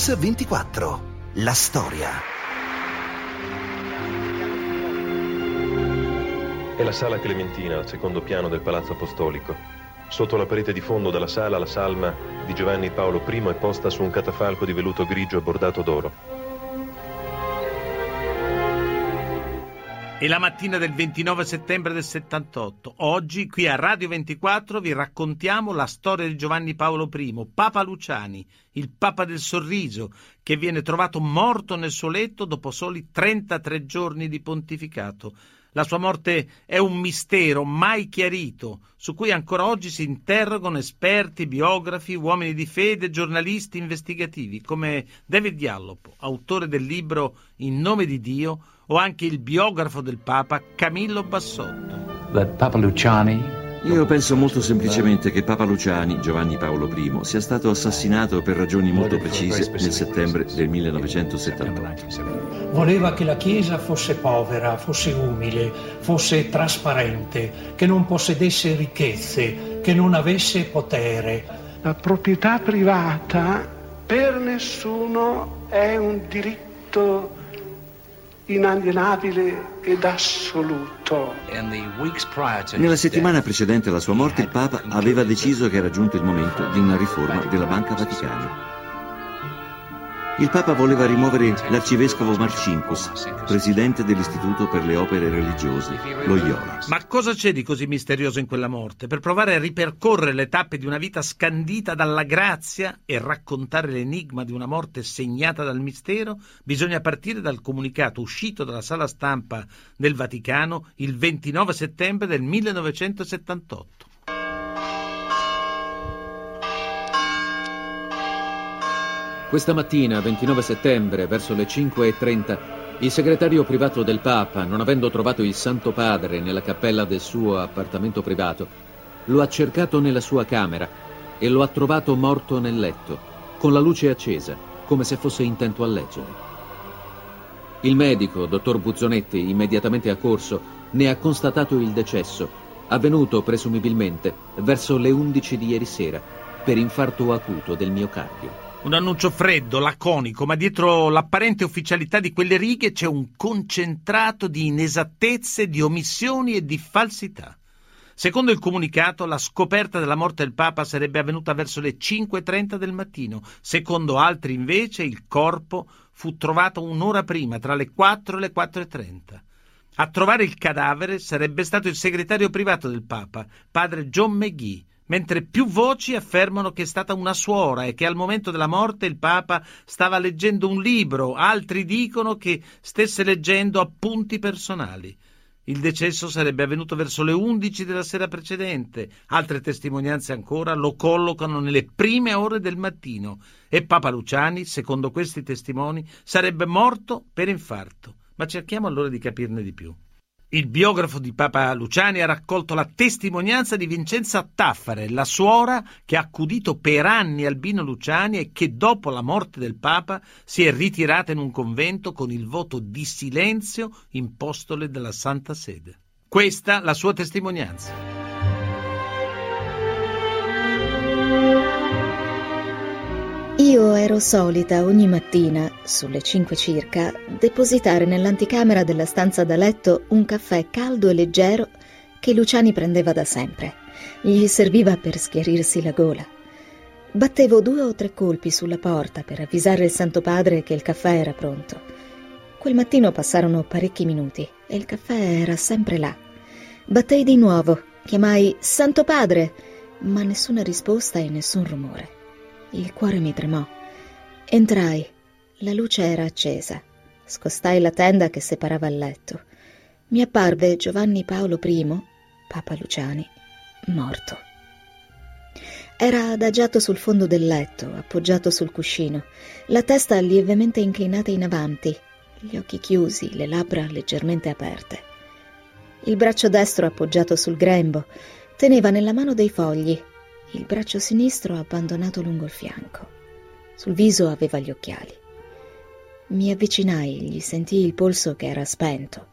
Mix24. La storia. È la sala Clementina, al secondo piano del Palazzo Apostolico. Sotto la parete di fondo della sala la salma di Giovanni Paolo I è posta su un catafalco di velluto grigio bordato d'oro. È la mattina del 29 settembre del 78. Oggi, qui a Radio 24, vi raccontiamo la storia di Giovanni Paolo I, Papa Luciani, il Papa del Sorriso, che viene trovato morto nel suo letto dopo soli 33 giorni di pontificato. La sua morte è un mistero mai chiarito, su cui ancora oggi si interrogano esperti, biografi, uomini di fede, giornalisti investigativi, come David Diallo, autore del libro In nome di Dio, o anche il biografo del Papa Camillo Bassotto. Papa Luciani io penso molto semplicemente che Papa Luciani, Giovanni Paolo I, sia stato assassinato per ragioni molto precise nel settembre del 1978. Voleva che la Chiesa fosse povera, fosse umile, fosse trasparente, che non possedesse ricchezze, che non avesse potere. La proprietà privata per nessuno è un diritto inalienabile ed assoluto. Nella settimana precedente alla sua morte il Papa aveva deciso che era giunto il momento di una riforma della Banca Vaticana. Il Papa voleva rimuovere l'arcivescovo Marcinkus, presidente dell'Istituto per le opere religiose, lo IORA. Ma cosa c'è di così misterioso in quella morte? Per provare a ripercorrere le tappe di una vita scandita dalla grazia e raccontare l'enigma di una morte segnata dal mistero, bisogna partire dal comunicato uscito dalla sala stampa del Vaticano il 29 settembre del 1978. Questa mattina, 29 settembre, verso le 5.30, il segretario privato del Papa, non avendo trovato il Santo Padre nella cappella del suo appartamento privato, lo ha cercato nella sua camera e lo ha trovato morto nel letto, con la luce accesa, come se fosse intento a leggere. Il medico, dottor Buzzonetti, immediatamente accorso, ne ha constatato il decesso, avvenuto presumibilmente verso le 11 di ieri sera, per infarto acuto del miocardio. Un annuncio freddo, laconico, ma dietro l'apparente ufficialità di quelle righe c'è un concentrato di inesattezze, di omissioni e di falsità. Secondo il comunicato, la scoperta della morte del Papa sarebbe avvenuta verso le 5.30 del mattino. Secondo altri, invece, il corpo fu trovato un'ora prima, tra le 4 e le 4.30. A trovare il cadavere sarebbe stato il segretario privato del Papa, padre John McGee, mentre più voci affermano che è stata una suora e che al momento della morte il Papa stava leggendo un libro, altri dicono che stesse leggendo appunti personali. Il decesso sarebbe avvenuto verso le 11 della sera precedente, altre testimonianze ancora lo collocano nelle prime ore del mattino e Papa Luciani, secondo questi testimoni, sarebbe morto per infarto. Ma cerchiamo allora di capirne di più. Il biografo di Papa Luciani ha raccolto la testimonianza di Vincenza Taffare, la suora che ha accudito per anni Albino Luciani e che dopo la morte del Papa si è ritirata in un convento con il voto di silenzio impostole dalla Santa Sede. Questa la sua testimonianza. Io ero solita ogni mattina, sulle cinque circa, depositare nell'anticamera della stanza da letto un caffè caldo e leggero che Luciani prendeva da sempre. Gli serviva per schiarirsi la gola. Battevo due o tre colpi sulla porta per avvisare il Santo Padre che il caffè era pronto. Quel mattino passarono parecchi minuti e il caffè era sempre là. Battei di nuovo, chiamai Santo Padre, ma nessuna risposta e nessun rumore. Il cuore mi tremò. Entrai. La luce era accesa. Scostai la tenda che separava il letto. Mi apparve Giovanni Paolo I, Papa Luciani, morto. Era adagiato sul fondo del letto, appoggiato sul cuscino, la testa lievemente inclinata in avanti, gli occhi chiusi, le labbra leggermente aperte. Il braccio destro appoggiato sul grembo, teneva nella mano dei fogli il braccio sinistro abbandonato lungo il fianco. Sul viso aveva gli occhiali. Mi avvicinai, gli sentii il polso che era spento.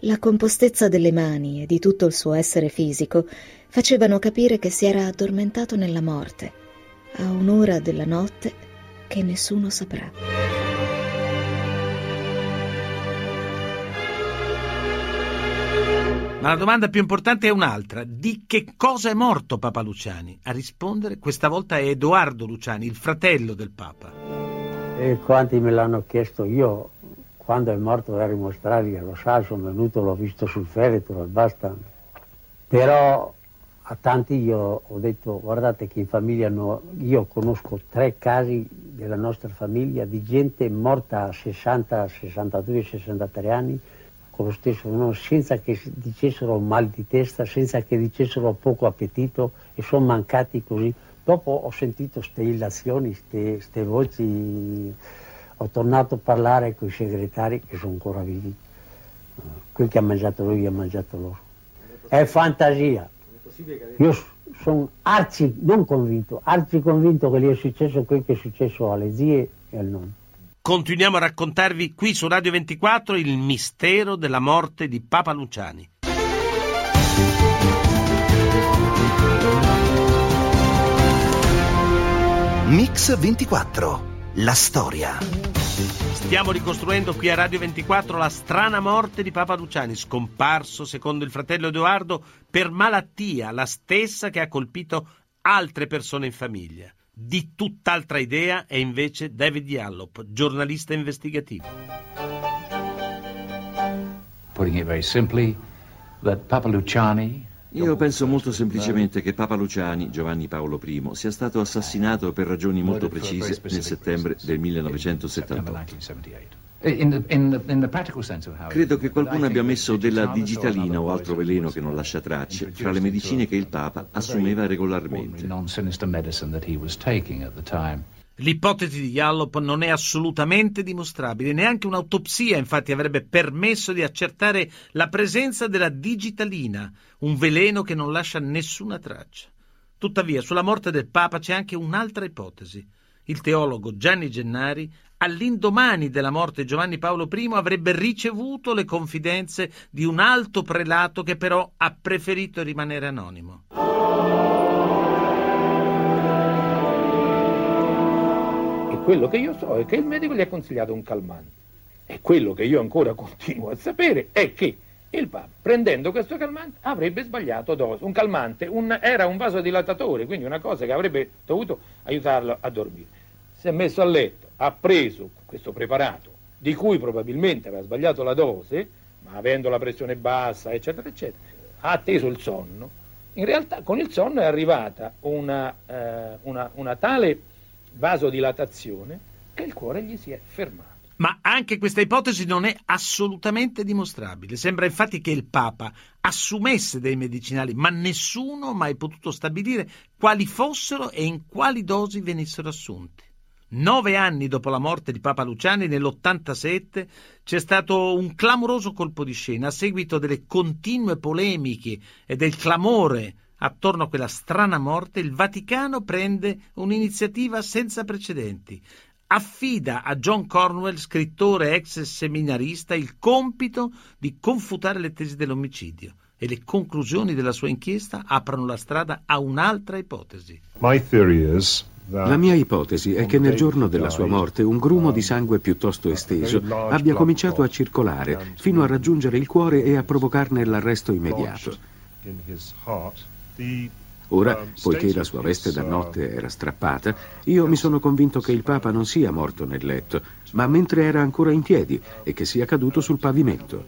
La compostezza delle mani e di tutto il suo essere fisico facevano capire che si era addormentato nella morte, a un'ora della notte, che nessuno saprà. Ma la domanda più importante è un'altra. Di che cosa è morto Papa Luciani? A rispondere questa volta è Edoardo Luciani, il fratello del Papa. E quanti me l'hanno chiesto io, quando è morto in Australia, lo sa, sono venuto, l'ho visto sul feretro e basta. Però a tanti io ho detto, guardate che in famiglia no, io conosco tre casi della nostra famiglia di gente morta a 60, 62, 63 anni con lo stesso nome, senza che dicessero mal di testa, senza che dicessero poco appetito e sono mancati così. Dopo ho sentito queste illazioni, queste voci, ho tornato a parlare con i segretari che sono ancora vivi. Quel che ha mangiato lui ha mangiato loro. È fantasia. Io sono arci, non convinto, arci convinto che gli è successo quel che è successo alle zie e al nonno. Continuiamo a raccontarvi qui su Radio 24 il mistero della morte di Papa Luciani. Mix 24. La storia. Stiamo ricostruendo qui a Radio 24 la strana morte di Papa Luciani, scomparso, secondo il fratello Edoardo, per malattia, la stessa che ha colpito altre persone in famiglia. Di tutt'altra idea è invece David Yallop, giornalista investigativo. Putting it very simply, that Papa Luciani io penso molto semplicemente che Papa Luciani, Giovanni Paolo I, sia stato assassinato per ragioni molto precise nel settembre del 1978. Credo che qualcuno abbia messo della digitalina o altro veleno che non lascia tracce fra le medicine che il Papa assumeva regolarmente. L'ipotesi di Yallop non è assolutamente dimostrabile, neanche un'autopsia infatti avrebbe permesso di accertare la presenza della digitalina, un veleno che non lascia nessuna traccia. Tuttavia, sulla morte del Papa c'è anche un'altra ipotesi. Il teologo Gianni Gennari all'indomani della morte di Giovanni Paolo I avrebbe ricevuto le confidenze di un alto prelato che però ha preferito rimanere anonimo. E quello che io so è che il medico gli ha consigliato un calmante. E quello che io ancora continuo a sapere è che il Papa, prendendo questo calmante, avrebbe sbagliato dose. Un calmante un, era un vasodilatatore, quindi una cosa che avrebbe dovuto aiutarlo a dormire. Si è messo a letto ha preso questo preparato, di cui probabilmente aveva sbagliato la dose, ma avendo la pressione bassa, eccetera, eccetera, ha atteso il sonno. In realtà con il sonno è arrivata una, eh, una, una tale vasodilatazione che il cuore gli si è fermato. Ma anche questa ipotesi non è assolutamente dimostrabile. Sembra infatti che il Papa assumesse dei medicinali, ma nessuno ha mai potuto stabilire quali fossero e in quali dosi venissero assunti. Nove anni dopo la morte di Papa Luciani, nell'87, c'è stato un clamoroso colpo di scena a seguito delle continue polemiche e del clamore attorno a quella strana morte. Il Vaticano prende un'iniziativa senza precedenti. Affida a John Cornwell, scrittore ex seminarista, il compito di confutare le tesi dell'omicidio e le conclusioni della sua inchiesta aprono la strada a un'altra ipotesi. My theory is la mia ipotesi è che nel giorno della sua morte un grumo di sangue piuttosto esteso abbia cominciato a circolare fino a raggiungere il cuore e a provocarne l'arresto immediato. Ora, poiché la sua veste da notte era strappata, io mi sono convinto che il Papa non sia morto nel letto, ma mentre era ancora in piedi e che sia caduto sul pavimento.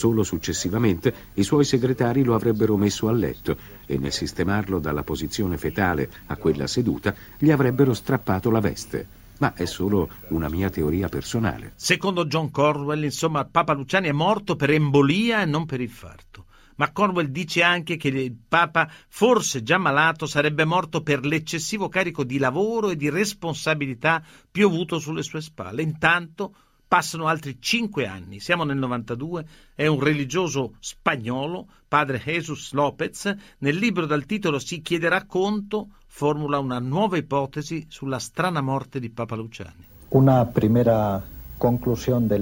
Solo successivamente i suoi segretari lo avrebbero messo a letto e nel sistemarlo dalla posizione fetale a quella seduta gli avrebbero strappato la veste. Ma è solo una mia teoria personale. Secondo John Corwell, insomma, Papa Luciani è morto per embolia e non per infarto. Ma Corwell dice anche che il Papa, forse già malato, sarebbe morto per l'eccessivo carico di lavoro e di responsabilità piovuto sulle sue spalle. Intanto Passano altri cinque anni, siamo nel 92, è un religioso spagnolo, padre Jesus Lopez, nel libro dal titolo Si chiederà conto, formula una nuova ipotesi sulla strana morte di Papa Luciani. Una prima conclusione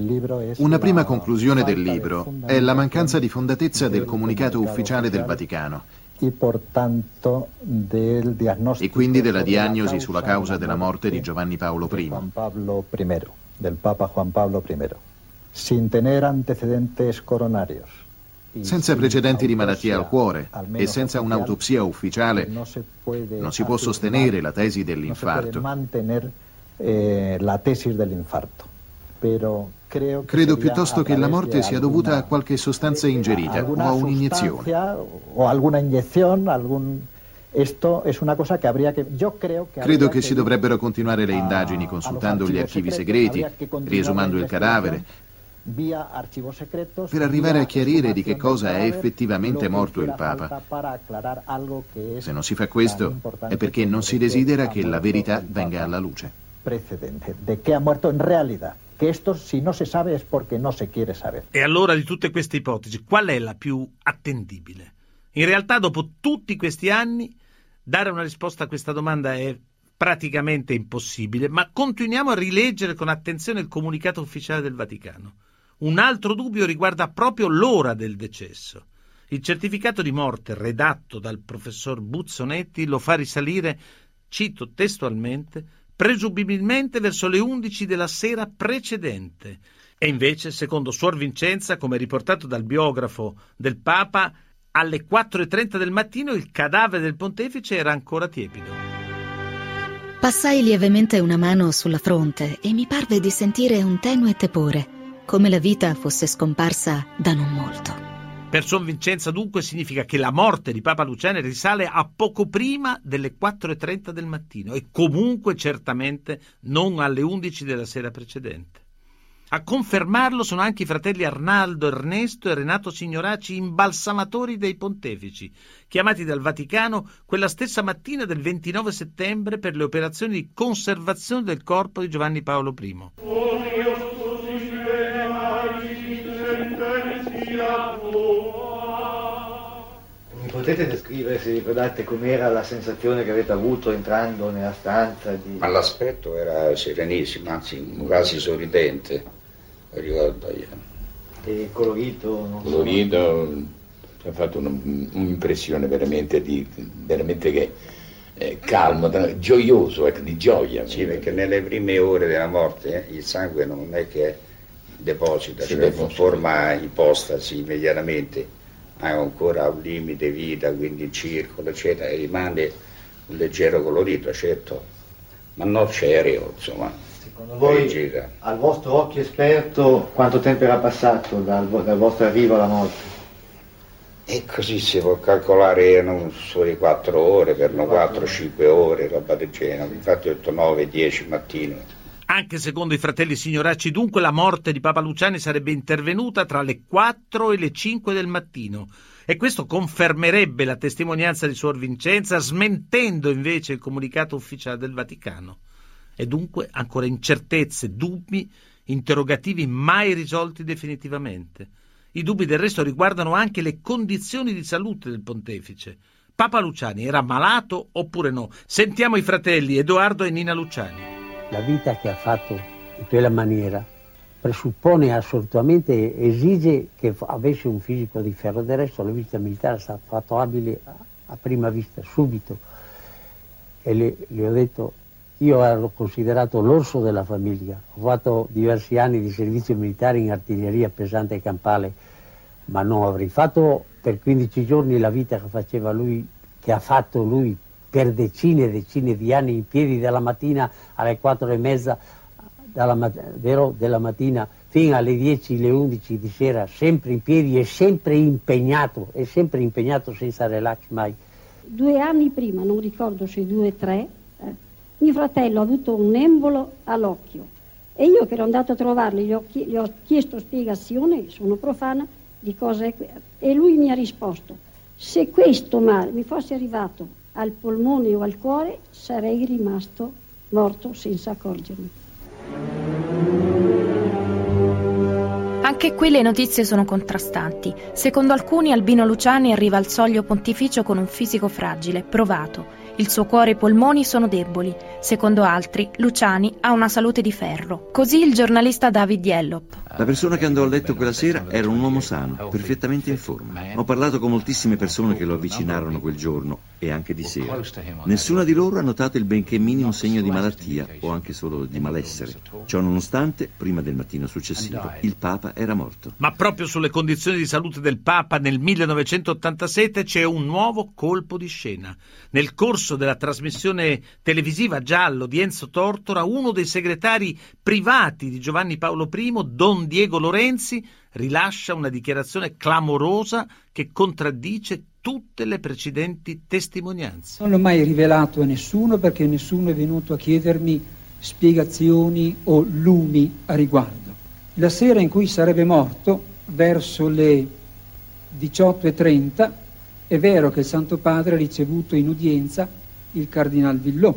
del libro è la mancanza di fondatezza del comunicato ufficiale del Vaticano, e quindi della diagnosi sulla causa della morte di Giovanni Paolo I. Del Papa Juan Pablo I, sin tener antecedentes coronarios. Senza precedenti di malattia al cuore e senza un'autopsia ufficiale non si può sostenere la tesi dell'infarto. Eh, la tesi dell'infarto. Credo piuttosto che la morte sia dovuta a qualche sostanza ingerita o a un'iniezione. O alguna inyección, algún... Esto es una cosa que habría que... Yo creo que Credo che si dovrebbero continuare le indagini consultando gli archivi segreti, riesumando il cadavere, per arrivare a chiarire di che cosa è effettivamente morto il Papa. Se non si fa questo è perché non si desidera che la verità venga alla luce. Precedente, de che ha muerto in realtà che esto si non si sa è perché non si quiere sapere. E allora di tutte queste ipotesi, qual è la più attendibile? In realtà, dopo tutti questi anni, dare una risposta a questa domanda è praticamente impossibile, ma continuiamo a rileggere con attenzione il comunicato ufficiale del Vaticano. Un altro dubbio riguarda proprio l'ora del decesso. Il certificato di morte redatto dal professor Buzzonetti lo fa risalire, cito testualmente, presumibilmente verso le 11 della sera precedente. E invece, secondo Suor Vincenza, come riportato dal biografo del Papa, alle 4.30 del mattino il cadavere del pontefice era ancora tiepido. Passai lievemente una mano sulla fronte e mi parve di sentire un tenue tepore, come la vita fosse scomparsa da non molto. Per Son Vincenza dunque significa che la morte di Papa Luciane risale a poco prima delle 4.30 del mattino e comunque certamente non alle 11 della sera precedente. A confermarlo sono anche i fratelli Arnaldo, Ernesto e Renato Signoraci, imbalsamatori dei pontefici, chiamati dal Vaticano quella stessa mattina del 29 settembre per le operazioni di conservazione del corpo di Giovanni Paolo I. potete descrivere, se ricordate, com'era la sensazione che avete avuto entrando nella stanza? Di... Ma l'aspetto era serenissimo, anzi quasi sorridente, ricordo io. E colorito? colorito, so. ha fatto un, un'impressione veramente, di, veramente che, eh, calmo, gioioso, ecco, di gioia. Sì, perché nelle prime ore della morte eh, il sangue non è che deposita, si cioè forma ipostasi immediatamente ha ancora un limite vita, quindi il circolo, eccetera, e rimane un leggero colorito, certo, ma non cereo, insomma. Secondo voi, gira. al vostro occhio esperto, quanto tempo era passato dal, dal vostro arrivo alla morte? E così si può calcolare, erano solo 4 ore, per 4-5 ore, roba del genere, infatti ho detto 9-10 mattino. Anche secondo i fratelli Signoracci, dunque, la morte di Papa Luciani sarebbe intervenuta tra le 4 e le 5 del mattino. E questo confermerebbe la testimonianza di Suor Vincenza, smentendo invece il comunicato ufficiale del Vaticano. E dunque ancora incertezze, dubbi, interrogativi mai risolti definitivamente. I dubbi del resto riguardano anche le condizioni di salute del pontefice. Papa Luciani era malato oppure no? Sentiamo i fratelli Edoardo e Nina Luciani la vita che ha fatto in quella maniera presuppone assolutamente, esige che avesse un fisico di ferro, del resto la vita militare è stato fatto abile a prima vista, subito. E le, le, ho detto, io ero considerato l'orso della famiglia, ho fatto diversi anni di servizio militare in artiglieria pesante e campale, ma non avrei fatto per 15 giorni la vita che faceva lui, che ha fatto lui per decine e decine di anni in piedi dalla mattina alle quattro e mezza dalla, vero, della mattina fino alle 10, le 11 di sera, sempre in piedi e sempre impegnato, e sempre impegnato senza relax mai. Due anni prima, non ricordo se due o tre, eh, mio fratello ha avuto un embolo all'occhio e io che ero andato a trovarlo gli ho, gli ho chiesto spiegazione, sono profana, di cosa è e lui mi ha risposto, se questo male mi fosse arrivato al polmone o al cuore, sarei rimasto morto senza accorgermi. Anche qui le notizie sono contrastanti. Secondo alcuni Albino Luciani arriva al soglio pontificio con un fisico fragile, provato. Il suo cuore e i polmoni sono deboli. Secondo altri, Luciani ha una salute di ferro. Così il giornalista David Yellop. La persona che andò a letto quella sera era un uomo sano, perfettamente in forma. Ho parlato con moltissime persone che lo avvicinarono quel giorno e anche di sera. Nessuna di loro ha notato il benché minimo segno di malattia o anche solo di malessere. Ciò nonostante, prima del mattino successivo, il Papa era morto. Ma proprio sulle condizioni di salute del Papa nel 1987 c'è un nuovo colpo di scena. Nel corso della trasmissione televisiva Giallo di Enzo Tortora, uno dei segretari privati di Giovanni Paolo I, Don Diego Lorenzi, rilascia una dichiarazione clamorosa che contraddice tutte le precedenti testimonianze. Non l'ho mai rivelato a nessuno perché nessuno è venuto a chiedermi spiegazioni o lumi a riguardo. La sera in cui sarebbe morto, verso le 18.30, è vero che il Santo Padre ha ricevuto in udienza il Cardinal Villot.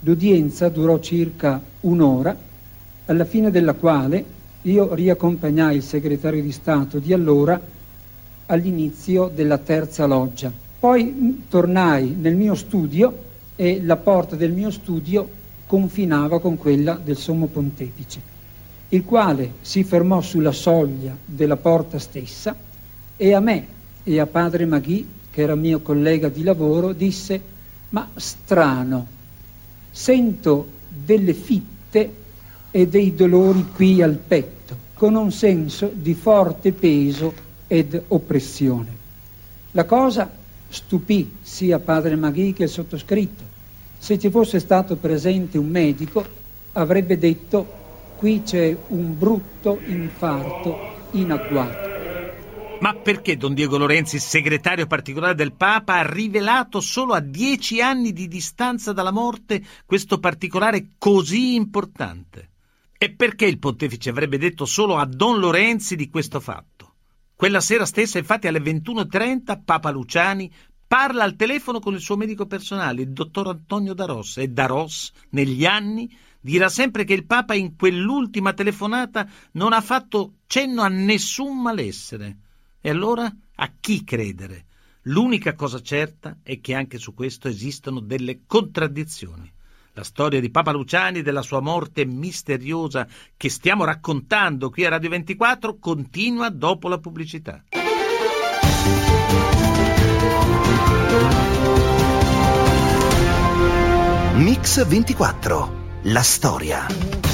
L'udienza durò circa un'ora, alla fine della quale io riaccompagnai il segretario di Stato di allora all'inizio della terza loggia. Poi tornai nel mio studio e la porta del mio studio confinava con quella del Sommo Pontefice, il quale si fermò sulla soglia della porta stessa e a me e a padre Maghi, che era mio collega di lavoro, disse ma strano, sento delle fitte e dei dolori qui al petto con un senso di forte peso ed oppressione. La cosa stupì sia padre Maghi che il sottoscritto. Se ci fosse stato presente un medico avrebbe detto qui c'è un brutto infarto in agguato. Ma perché Don Diego Lorenzi, segretario particolare del Papa, ha rivelato solo a dieci anni di distanza dalla morte questo particolare così importante? E perché il pontefice avrebbe detto solo a Don Lorenzi di questo fatto? Quella sera stessa, infatti, alle 21.30, Papa Luciani parla al telefono con il suo medico personale, il dottor Antonio Daros, e Daros, negli anni, dirà sempre che il Papa in quell'ultima telefonata non ha fatto cenno a nessun malessere. E allora a chi credere? L'unica cosa certa è che anche su questo esistono delle contraddizioni. La storia di Papa Luciani e della sua morte misteriosa che stiamo raccontando qui a Radio 24 continua dopo la pubblicità. Mix 24. La storia.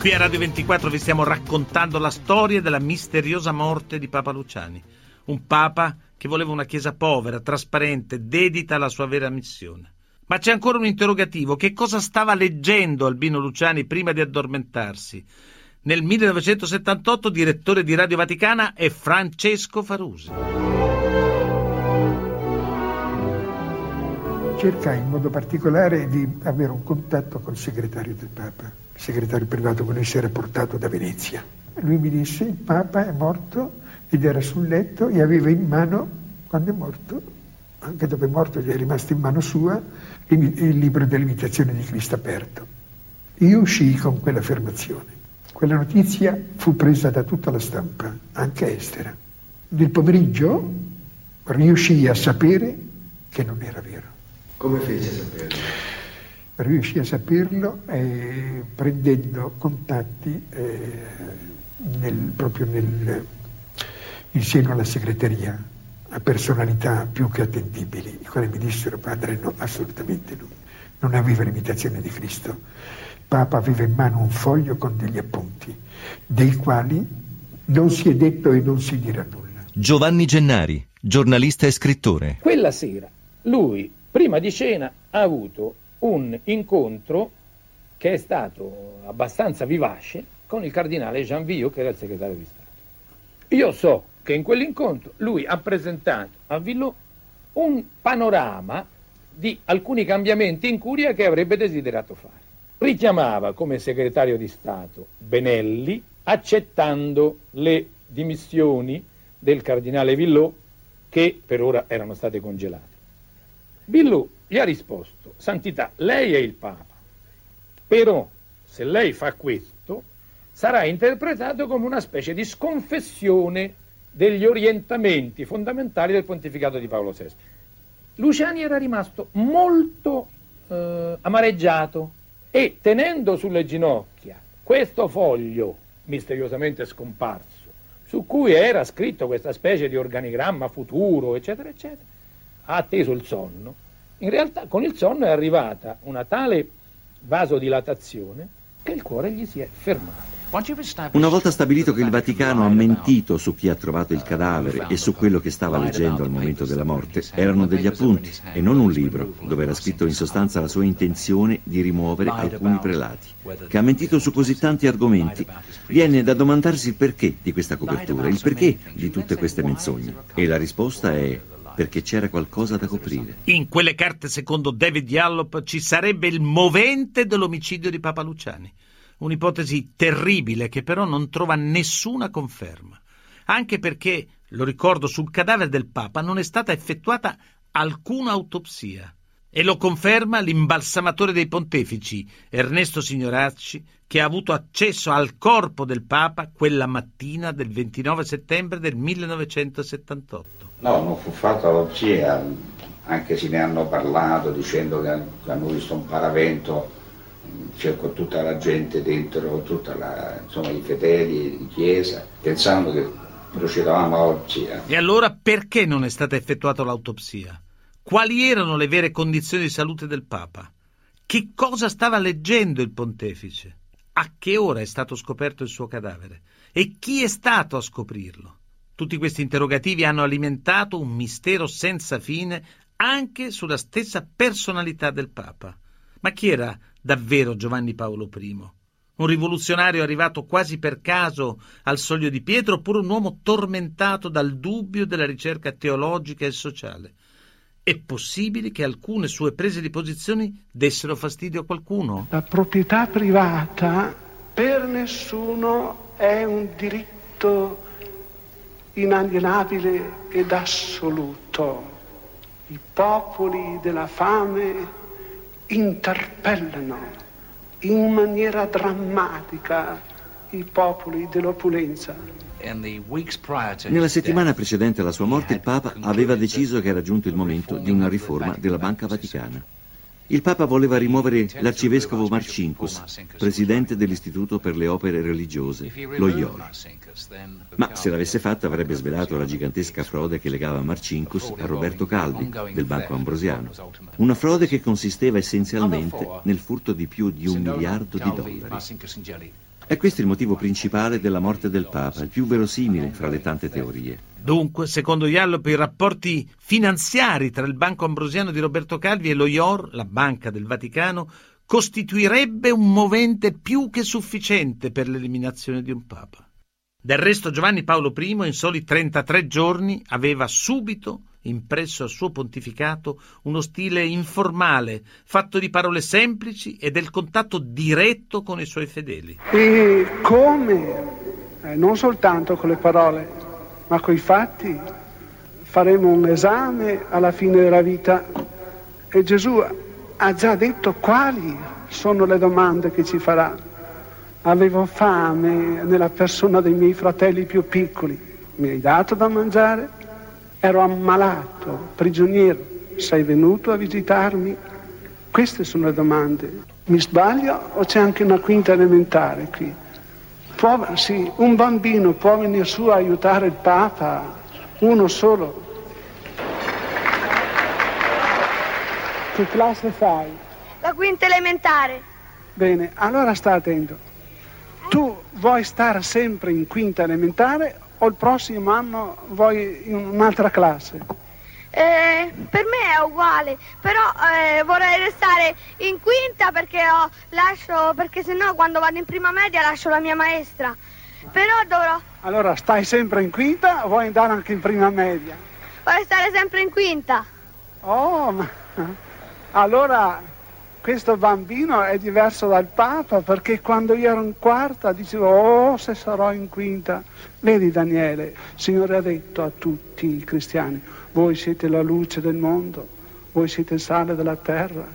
Qui a Radio 24 vi stiamo raccontando la storia della misteriosa morte di Papa Luciani. Un Papa che voleva una Chiesa povera, trasparente, dedita alla sua vera missione. Ma c'è ancora un interrogativo. Che cosa stava leggendo Albino Luciani prima di addormentarsi? Nel 1978 direttore di Radio Vaticana è Francesco Farusi. Cerca in modo particolare di avere un contatto col segretario del Papa, il segretario privato con cui si era portato da Venezia. Lui mi disse il Papa è morto ed era sul letto e aveva in mano, quando è morto, anche dopo è morto gli è rimasto in mano sua, il libro dell'imitazione di Cristo aperto. Io uscii con quell'affermazione. Quella notizia fu presa da tutta la stampa, anche estera. Nel pomeriggio riuscii a sapere che non era vero. Come fece a saperlo? Riuscii a saperlo eh, prendendo contatti eh, nel, proprio nel, in seno alla segreteria a personalità più che attendibili, i quali mi dissero padre no, assolutamente no, non aveva l'imitazione di Cristo. Il Papa aveva in mano un foglio con degli appunti, dei quali non si è detto e non si dirà nulla. Giovanni Gennari, giornalista e scrittore. Quella sera lui, prima di cena, ha avuto un incontro che è stato abbastanza vivace con il cardinale Jean Villot, che era il segretario di Stato. Io so che in quell'incontro lui ha presentato a Villot un panorama di alcuni cambiamenti in curia che avrebbe desiderato fare. Richiamava come segretario di Stato Benelli, accettando le dimissioni del cardinale Villot che per ora erano state congelate. Villot gli ha risposto, Santità, lei è il Papa, però se lei fa questo sarà interpretato come una specie di sconfessione degli orientamenti fondamentali del pontificato di Paolo VI. Luciani era rimasto molto eh, amareggiato e tenendo sulle ginocchia questo foglio misteriosamente scomparso, su cui era scritto questa specie di organigramma futuro, eccetera, eccetera, ha atteso il sonno. In realtà con il sonno è arrivata una tale vasodilatazione che il cuore gli si è fermato. Una volta stabilito che il Vaticano ha mentito su chi ha trovato il cadavere e su quello che stava leggendo al momento della morte, erano degli appunti e non un libro, dove era scritto in sostanza la sua intenzione di rimuovere alcuni prelati. Che ha mentito su così tanti argomenti, viene da domandarsi il perché di questa copertura, il perché di tutte queste menzogne. E la risposta è perché c'era qualcosa da coprire. In quelle carte, secondo David Yallop, ci sarebbe il movente dell'omicidio di Papa Luciani. Un'ipotesi terribile che però non trova nessuna conferma, anche perché, lo ricordo, sul cadavere del Papa non è stata effettuata alcuna autopsia. E lo conferma l'imbalsamatore dei pontefici, Ernesto Signoracci, che ha avuto accesso al corpo del Papa quella mattina del 29 settembre del 1978. No, non fu fatta l'autopsia, anche se ne hanno parlato dicendo che hanno visto un paravento cioè con tutta la gente dentro, la, insomma, i fedeli di chiesa, pensando che procedavamo. Eh. E allora perché non è stata effettuata l'autopsia? Quali erano le vere condizioni di salute del Papa? Che cosa stava leggendo il pontefice? A che ora è stato scoperto il suo cadavere? E chi è stato a scoprirlo? Tutti questi interrogativi hanno alimentato un mistero senza fine anche sulla stessa personalità del Papa. Ma chi era davvero Giovanni Paolo I? Un rivoluzionario arrivato quasi per caso al soglio di Pietro oppure un uomo tormentato dal dubbio della ricerca teologica e sociale? È possibile che alcune sue prese di posizione dessero fastidio a qualcuno? La proprietà privata per nessuno è un diritto inalienabile ed assoluto. I popoli della fame interpellano in maniera drammatica i popoli dell'opulenza. Nella settimana precedente alla sua morte il Papa aveva deciso che era giunto il momento di una riforma della Banca Vaticana. Il Papa voleva rimuovere l'arcivescovo Marcinkus, presidente dell'Istituto per le opere religiose, lo IOR. Ma se l'avesse fatta avrebbe svelato la gigantesca frode che legava Marcinkus a Roberto Calvi, del Banco Ambrosiano. Una frode che consisteva essenzialmente nel furto di più di un miliardo di dollari. È questo il motivo principale della morte del Papa, il più verosimile fra le tante teorie. Dunque, secondo Yallop, i rapporti finanziari tra il Banco Ambrosiano di Roberto Calvi e lo IOR, la Banca del Vaticano, costituirebbe un movente più che sufficiente per l'eliminazione di un Papa. Del resto Giovanni Paolo I, in soli 33 giorni, aveva subito impresso al suo pontificato uno stile informale, fatto di parole semplici e del contatto diretto con i suoi fedeli. E come? Eh, non soltanto con le parole, ma con i fatti. Faremo un esame alla fine della vita e Gesù ha già detto quali sono le domande che ci farà. Avevo fame nella persona dei miei fratelli più piccoli. Mi hai dato da mangiare? Ero ammalato, prigioniero, sei venuto a visitarmi? Queste sono le domande. Mi sbaglio o c'è anche una quinta elementare qui? Può, sì, un bambino può venire su a aiutare il Papa, uno solo. Che classe fai? La quinta elementare. Bene, allora sta attento. Tu vuoi stare sempre in quinta elementare o il prossimo anno vuoi in un'altra classe? Eh, per me è uguale, però eh, vorrei restare in quinta perché, ho, lascio, perché sennò quando vado in prima media lascio la mia maestra. Però dovrò... Allora stai sempre in quinta o vuoi andare anche in prima media? Vorrei stare sempre in quinta. Oh, ma... Allora questo bambino è diverso dal Papa perché quando io ero in quarta dicevo oh se sarò in quinta. Vedi Daniele, il Signore ha detto a tutti i cristiani, voi siete la luce del mondo, voi siete il sale della terra,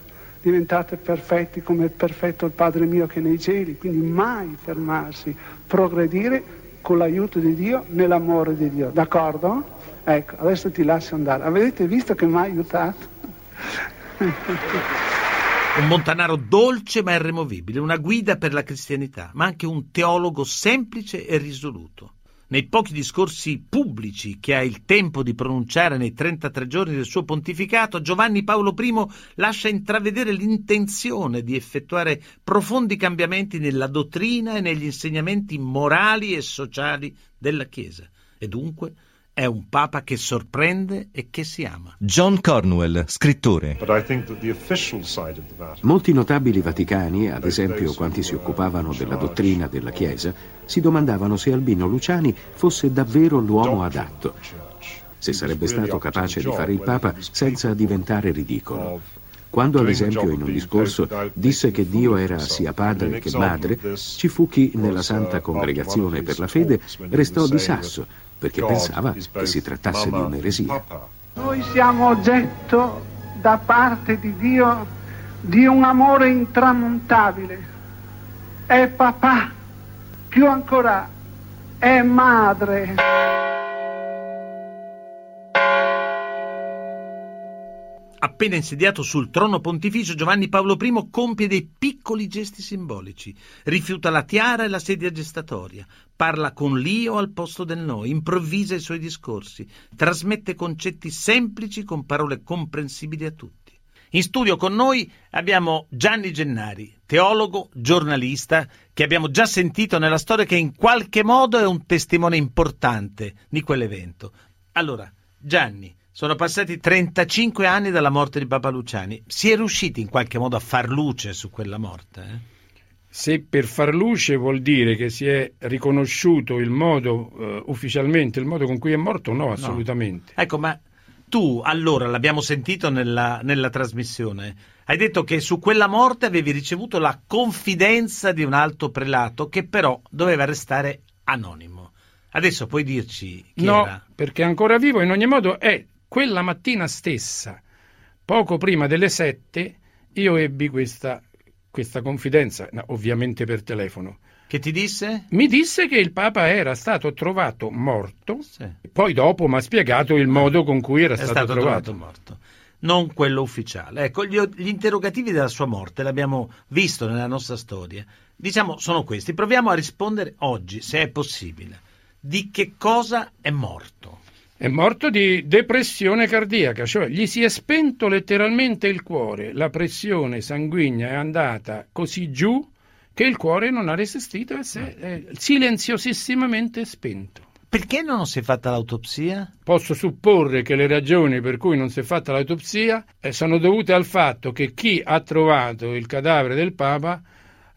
diventate perfetti come è perfetto il Padre mio che è nei cieli, quindi mai fermarsi, progredire con l'aiuto di Dio, nell'amore di Dio. D'accordo? Ecco, adesso ti lascio andare. Avete visto che mi ha aiutato? Un montanaro dolce ma irremovibile, una guida per la cristianità, ma anche un teologo semplice e risoluto. Nei pochi discorsi pubblici che ha il tempo di pronunciare nei 33 giorni del suo pontificato, Giovanni Paolo I lascia intravedere l'intenzione di effettuare profondi cambiamenti nella dottrina e negli insegnamenti morali e sociali della Chiesa. E dunque è un papa che sorprende e che si ama. John Cornwell, scrittore. Molti notabili vaticani, ad esempio quanti si occupavano della dottrina della Chiesa, si domandavano se Albino Luciani fosse davvero l'uomo adatto, se sarebbe stato capace di fare il papa senza diventare ridicolo. Quando ad esempio in un discorso disse che Dio era sia padre che madre, ci fu chi nella Santa Congregazione per la Fede restò di sasso perché pensava che si trattasse di un'eresia. Noi siamo oggetto da parte di Dio di un amore intramontabile. È papà, più ancora è madre. Appena insediato sul trono pontificio, Giovanni Paolo I compie dei piccoli gesti simbolici. Rifiuta la tiara e la sedia gestatoria, parla con l'io al posto del noi, improvvisa i suoi discorsi, trasmette concetti semplici con parole comprensibili a tutti. In studio con noi abbiamo Gianni Gennari, teologo, giornalista, che abbiamo già sentito nella storia che in qualche modo è un testimone importante di quell'evento. Allora, Gianni, sono passati 35 anni dalla morte di Papa Luciani. Si è riusciti in qualche modo a far luce su quella morte? Eh? Se per far luce vuol dire che si è riconosciuto il modo, uh, ufficialmente, il modo con cui è morto, no, assolutamente. No. Ecco, ma tu allora, l'abbiamo sentito nella, nella trasmissione, hai detto che su quella morte avevi ricevuto la confidenza di un alto prelato che però doveva restare anonimo. Adesso puoi dirci chi no, era? perché è ancora vivo, in ogni modo è quella mattina stessa, poco prima delle sette, io ebbi questa, questa confidenza, ovviamente per telefono. Che ti disse? Mi disse che il Papa era stato trovato morto, sì. poi dopo mi ha spiegato il modo con cui era stato, stato, trovato. trovato morto. Non quello ufficiale. Ecco, gli, gli interrogativi della sua morte l'abbiamo visto nella nostra storia. Diciamo, sono questi. Proviamo a rispondere oggi, se è possibile. Di che cosa è morto? È morto di depressione cardiaca, cioè gli si è spento letteralmente il cuore, la pressione sanguigna è andata così giù che il cuore non ha resistito e si è silenziosissimamente spento. Perché non si è fatta l'autopsia? Posso supporre che le ragioni per cui non si è fatta l'autopsia eh, sono dovute al fatto che chi ha trovato il cadavere del Papa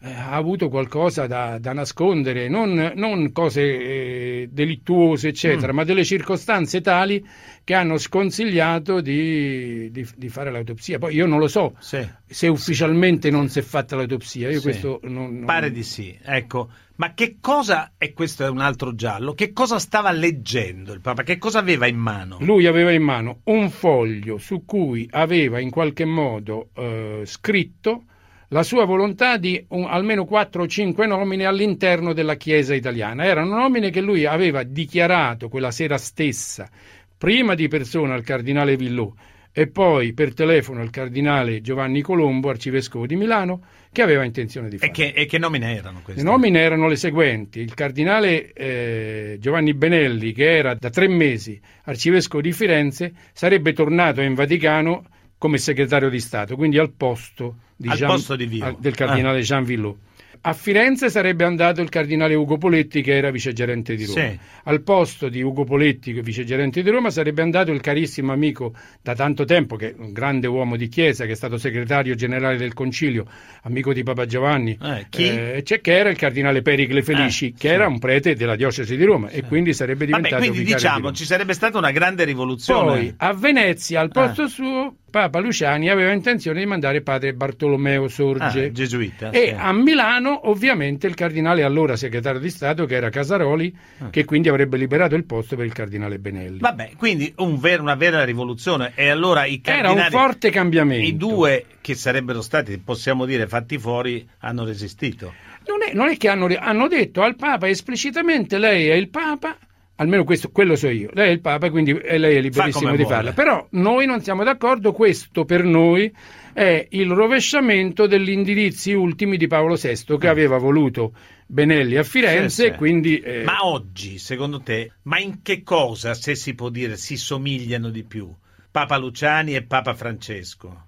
eh, ha avuto qualcosa da, da nascondere, non, non cose eh, delittuose, eccetera, mm. ma delle circostanze tali che hanno sconsigliato di, di, di, fare l'autopsia. Poi io non lo so sì. se ufficialmente sì. non si è fatta l'autopsia. Io sì. questo non, non... Pare di sì, ecco. Ma che cosa, e questo è un altro giallo, che cosa stava leggendo il Papa? Che cosa aveva in mano? Lui aveva in mano un foglio su cui aveva in qualche modo eh, scritto la sua volontà di un, almeno 4 o 5 nomine all'interno della Chiesa italiana. Erano nomine che lui aveva dichiarato quella sera stessa, prima di persona al cardinale Villò e poi per telefono al cardinale Giovanni Colombo, arcivescovo di Milano, che aveva intenzione di fare. E che, e che nomine erano queste? Le nomine erano le seguenti. Il cardinale eh, Giovanni Benelli, che era da tre mesi arcivescovo di Firenze, sarebbe tornato in Vaticano come segretario di Stato, quindi al posto, di al Jean, posto di del cardinale ah. Jean Villot. A Firenze sarebbe andato il cardinale Ugo Poletti che era vicegerente di Roma. Sì. Al posto di Ugo Poletti, vicegerente di Roma, sarebbe andato il carissimo amico da tanto tempo, che è un grande uomo di chiesa, che è stato segretario generale del concilio, amico di Papa Giovanni, eh, eh, che era il cardinale Pericle Felici, eh, che sì. era un prete della diocesi di Roma sì. e quindi sarebbe diventato Vabbè, quindi diciamo ci sarebbe stata una grande rivoluzione. Poi a Venezia, al posto eh. suo, Papa Luciani aveva intenzione di mandare padre Bartolomeo Sorge. Ah, gesuita. E a Milano, ovviamente, il cardinale allora segretario di Stato, che era Casaroli, Ah. che quindi avrebbe liberato il posto per il cardinale Benelli. Vabbè, quindi un ver- una vera rivoluzione. E allora i Era un forte cambiamento. i due che sarebbero stati, possiamo dire, fatti fuori, hanno resistito. Non è, non è che hanno, hanno detto al Papa esplicitamente lei è il Papa, almeno questo, quello so io, lei è il Papa, quindi lei è liberissimo come di vuole. farla. Però noi non siamo d'accordo, questo per noi è il rovesciamento degli indirizzi ultimi di Paolo VI che aveva voluto Benelli a Firenze, Eh. Sì, sì. e quindi... eh, Ma oggi, secondo te, ma in che cosa, se si può dire, si somigliano di più? Papa Luciani e Papa Francesco.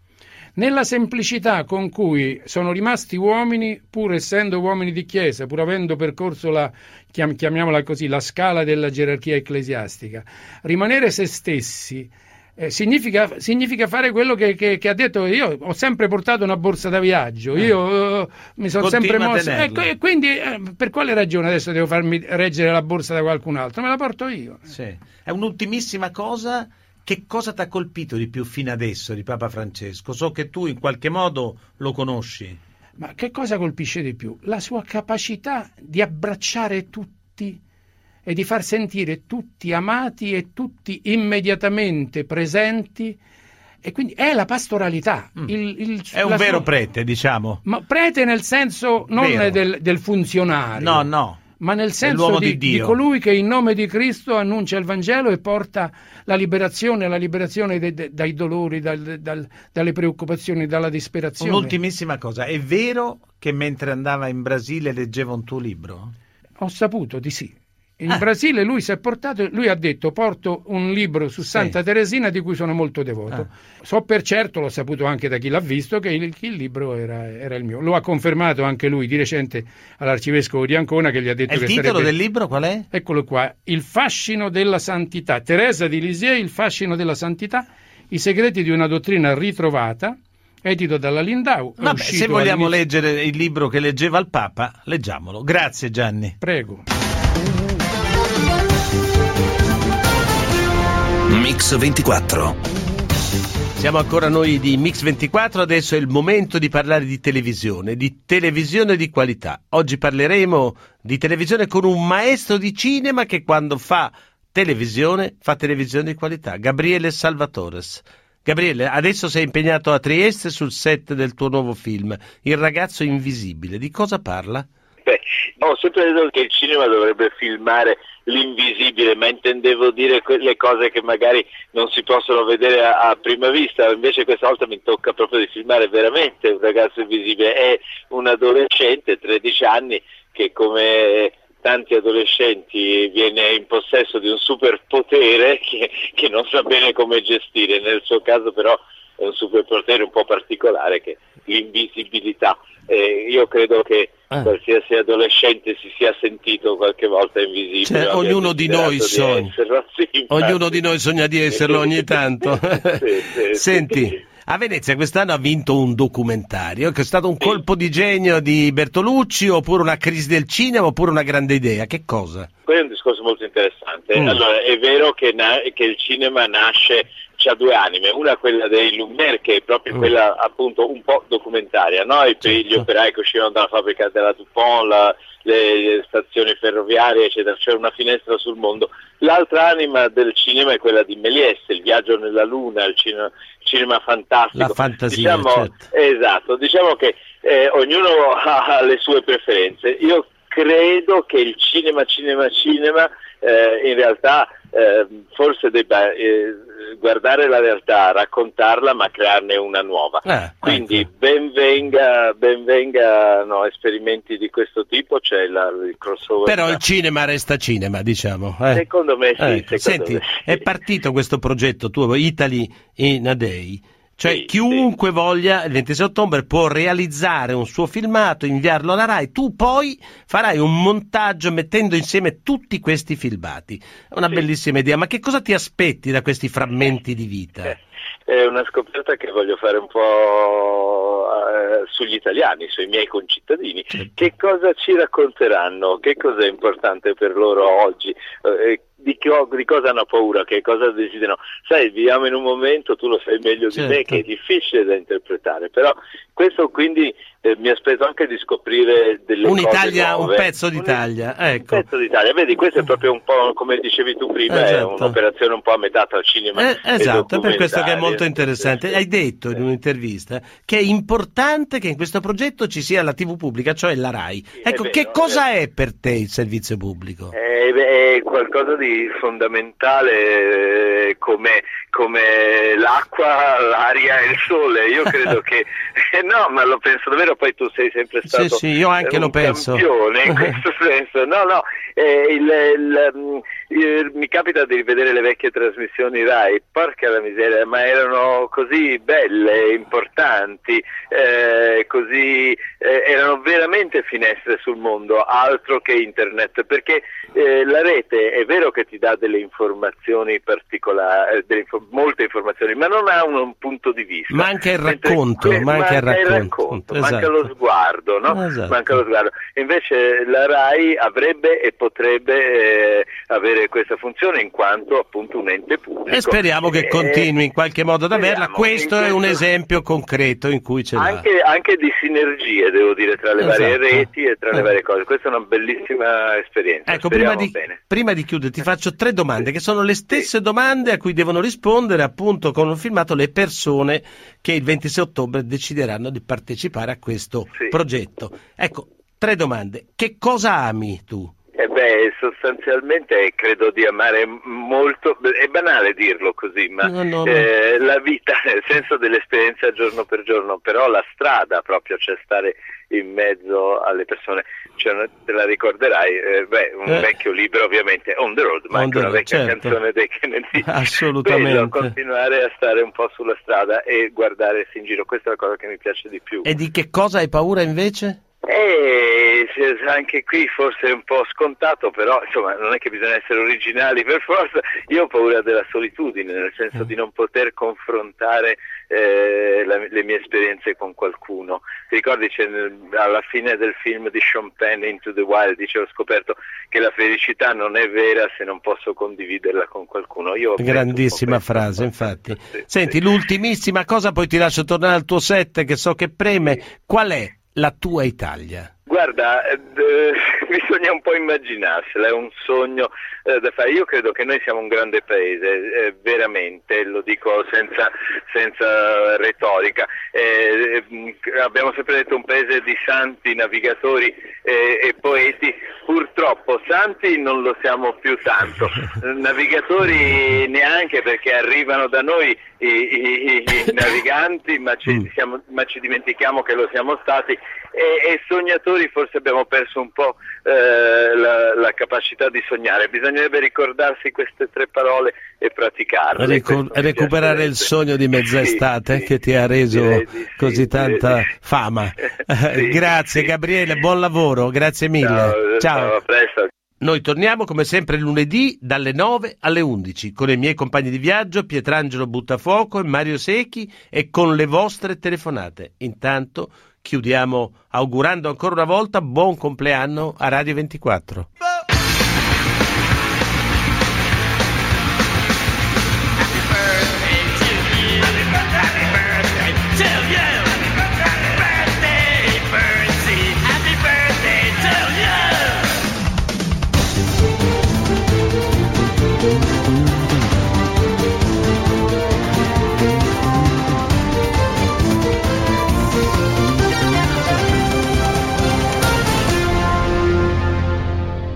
Nella semplicità con cui sono rimasti uomini, pur essendo uomini di chiesa, pur avendo percorso la, chiam- chiamiamola così, la scala della gerarchia ecclesiastica, rimanere se stessi eh, significa, significa fare quello che, che- che ha detto. Io ho sempre portato una borsa da viaggio, io eh, mi sono sempre mosso. Ecco, e quindi eh, per quale ragione adesso devo farmi reggere la borsa da qualcun altro? Me la porto io. Sì. È un'ultimissima cosa. Che cosa ti ha colpito di più fino adesso di Papa Francesco? So che tu in qualche modo lo conosci. Ma che cosa colpisce di più? La sua capacità di abbracciare tutti e di far sentire tutti amati e tutti immediatamente presenti. E quindi è la pastoralità. il- il- Mm. È un vero sua- prete, diciamo. Ma prete nel senso non del, del funzionario. No, no. Ma nel senso di, di di colui che in nome di Cristo annuncia il Vangelo e porta la liberazione, la liberazione de- de- dai dolori, dal- dal- dalle preoccupazioni, dalla disperazione. Un'ultimissima cosa. È vero che mentre andava in Brasile leggeva un tuo libro? Ho saputo di sì. In Ah. Brasile lui si è portato, lui ha detto porto un libro su Santa Teresina di cui sono molto devoto. Ah. So per certo, l'ho saputo anche da chi l'ha visto, che il, che il libro era, era il mio. Lo ha confermato anche lui di recente all'arcivescovo di Ancona che gli ha detto E il titolo sarebbe... del libro qual è? Eccolo qua, Il fascino della santità. Teresa di Lisieux, Il fascino della santità, i segreti di una dottrina ritrovata, edito dalla Lindau. Vabbè, se vogliamo all'inizio- leggere il libro che leggeva il Papa, leggiamolo. Grazie Gianni. Prego. Mix 24. Siamo ancora noi di Mix 24, adesso è il momento di parlare di televisione, di televisione di qualità. Oggi parleremo di televisione con un maestro di cinema che quando fa televisione fa televisione di qualità, Gabriele Salvatores. Gabriele, adesso sei impegnato a Trieste sul set del tuo nuovo film, Il ragazzo invisibile. Di cosa parla? Ho sempre detto che il cinema dovrebbe filmare l'invisibile, ma intendevo dire quelle cose che magari non si possono vedere a, a prima vista, invece questa volta mi tocca proprio di filmare veramente un ragazzo invisibile, è un adolescente, 13 anni, che come tanti adolescenti viene in possesso di un superpotere che, che non sa bene come gestire, nel suo caso però è un superpotere un po' particolare che l'invisibilità. Eh, io credo che Ah. qualsiasi adolescente si sia sentito qualche volta invisibile. Cioè, ognuno di noi di sogna. infatti. Ognuno di noi sogna di esserlo ogni tanto. Sì, sì, Senti, sì. a Venezia quest'anno ha vinto un documentario che è stato un colpo di genio di Bertolucci oppure una crisi del cinema oppure una grande idea. Che cosa? Quello è un discorso molto interessante. Mm. Allora, è vero che, na- che il cinema nasce, c'ha due anime, una quella dei Lumière, che è proprio Mm. quella appunto un po' documentaria, no? I- Certo. gli operai che uscivano dalla fabbrica della Dupont, la- le, le stazioni ferroviarie, eccetera, c'era una finestra sul mondo. L'altra anima del cinema è quella di Méliès, il viaggio nella luna, il cinema, il cinema fantastico. La fantasia, Diciamo, certo. Esatto, diciamo che eh, ognuno ha le sue preferenze. Io credo che il cinema, cinema, cinema eh, in realtà eh, forse debba eh, guardare la realtà, raccontarla, ma crearne una nuova. Eh, Quindi ben venga, ben vengano esperimenti di questo tipo, c'è la, il crossover. Però il cinema resta cinema, diciamo. eh. Secondo me sì, Ecco, secondo Senti, me è partito questo progetto tuo, Italy in a Day. Cioè, chiunque voglia, il 26 ottobre, può realizzare un suo filmato, inviarlo alla RAI. Tu poi farai un montaggio mettendo insieme tutti questi filmati. È una bellissima idea. Ma che cosa ti aspetti da questi frammenti di vita? È una scoperta che voglio fare un po' eh, sugli italiani, sui miei concittadini. Certo. Che cosa ci racconteranno? Che cosa è importante per loro oggi? Eh, di, di, cosa hanno paura, che cosa desiderano. Sai, viviamo in un momento, tu lo sai meglio di certo. me, che è difficile da interpretare, però questo quindi eh, mi aspetto anche di scoprire delle Un'Italia, un pezzo d'Italia, ecco. Un pezzo d'Italia, vedi, questo è proprio un po' come dicevi tu prima, Esatto. è un'operazione un po' a metà tra cinema Eh, e esatto, è per questo che è molto interessante. Hai detto in un'intervista che è importante che in questo progetto ci sia la TV pubblica, cioè la RAI. Ecco, vero, che cosa è per te il servizio pubblico? È, è qualcosa di fondamentale eh, come, come l'acqua, l'aria e il sole. Io credo che eh, no, ma lo penso davvero. Poi tu sei sempre stato Sì, sì, io anche lo penso. campione in questo senso. No, no, eh, il- il, mm, eh, mi capita di rivedere le vecchie trasmissioni Rai. Porca la miseria, ma erano così belle, importanti, eh, così eh, erano veramente finestre sul mondo, altro che internet, perché eh, la rete è vero che ti dà delle informazioni particolari, delle molte informazioni, ma non ha un, un punto di vista. Manca il Mentre racconto, que- manca il racconto. manca Esatto. lo sguardo, no? Esatto. Manca lo sguardo. Invece la RAI avrebbe e potrebbe eh, avere questa funzione in quanto appunto un ente pubblico. E speriamo che Eh, continui in qualche modo ad averla. Questo è un esempio concreto in cui l'ha. anche, anche di sinergie, devo dire, tra le varie Esatto. reti e tra le Eh. varie cose. Questa è una bellissima esperienza. Ecco, prima di, prima di chiudere ti faccio tre domande che sono le stesse domande a cui devono rispondere appunto con un filmato le persone che il 26 ottobre decideranno di partecipare a questo progetto. Ecco, tre domande. Che cosa ami tu? Eh beh, sostanzialmente credo di amare molto, è banale dirlo così, ma No, no, no. eh, la vita nel senso dell'esperienza giorno per giorno, però la strada proprio, cioè stare in mezzo alle persone, cioè, te la ricorderai, eh, beh, un Eh. vecchio libro ovviamente, On the Road, ma anche una vecchia certo. canzone dei Kennedy. Assolutamente. Quello, continuare a stare un po' sulla strada e guardarsi in giro, questa è la cosa che mi piace di più. E di che cosa hai paura invece? Eh, se- anche qui forse è un po' scontato, però insomma non è che bisogna essere originali per forza. Io ho paura della solitudine, nel senso di non poter confrontare eh, la- le mie esperienze con qualcuno. Ti ricordi nel- alla fine del film di Sean Penn Into the Wild, dicevo ho scoperto che la felicità non è vera se non posso condividerla con qualcuno. Io Grandissima frase, infatti. Senti, l'ultimissima cosa, poi ti lascio tornare al tuo set che so che preme. Qual è la tua Italia? Guarda, eh, bisogna un po' immaginarsela, è un sogno eh, da fare. Io credo che noi siamo un grande paese, eh, veramente, lo dico senza, senza retorica. Eh, mh, abbiamo sempre detto un paese di santi, navigatori eh, e poeti. Purtroppo santi non lo siamo più tanto, navigatori neanche perché arrivano da noi i, i- i naviganti, ma ci, siamo- ma ci dimentichiamo che lo siamo stati e, e sognatori forse abbiamo perso un po' eh, la, la capacità di sognare. Bisognerebbe ricordarsi queste tre parole e praticarle. Mi recuperare il sogno di mezz'estate Sì, che ti ha reso sì, così tanta fama. Sì, grazie Gabriele, buon lavoro, grazie mille. Ciao, ciao, a presto. Noi torniamo come sempre lunedì dalle 9 alle 11 con i miei compagni di viaggio Pietrangelo Buttafuoco e Mario Secchi e con le vostre telefonate. Intanto chiudiamo augurando ancora una volta buon compleanno a Radio 24.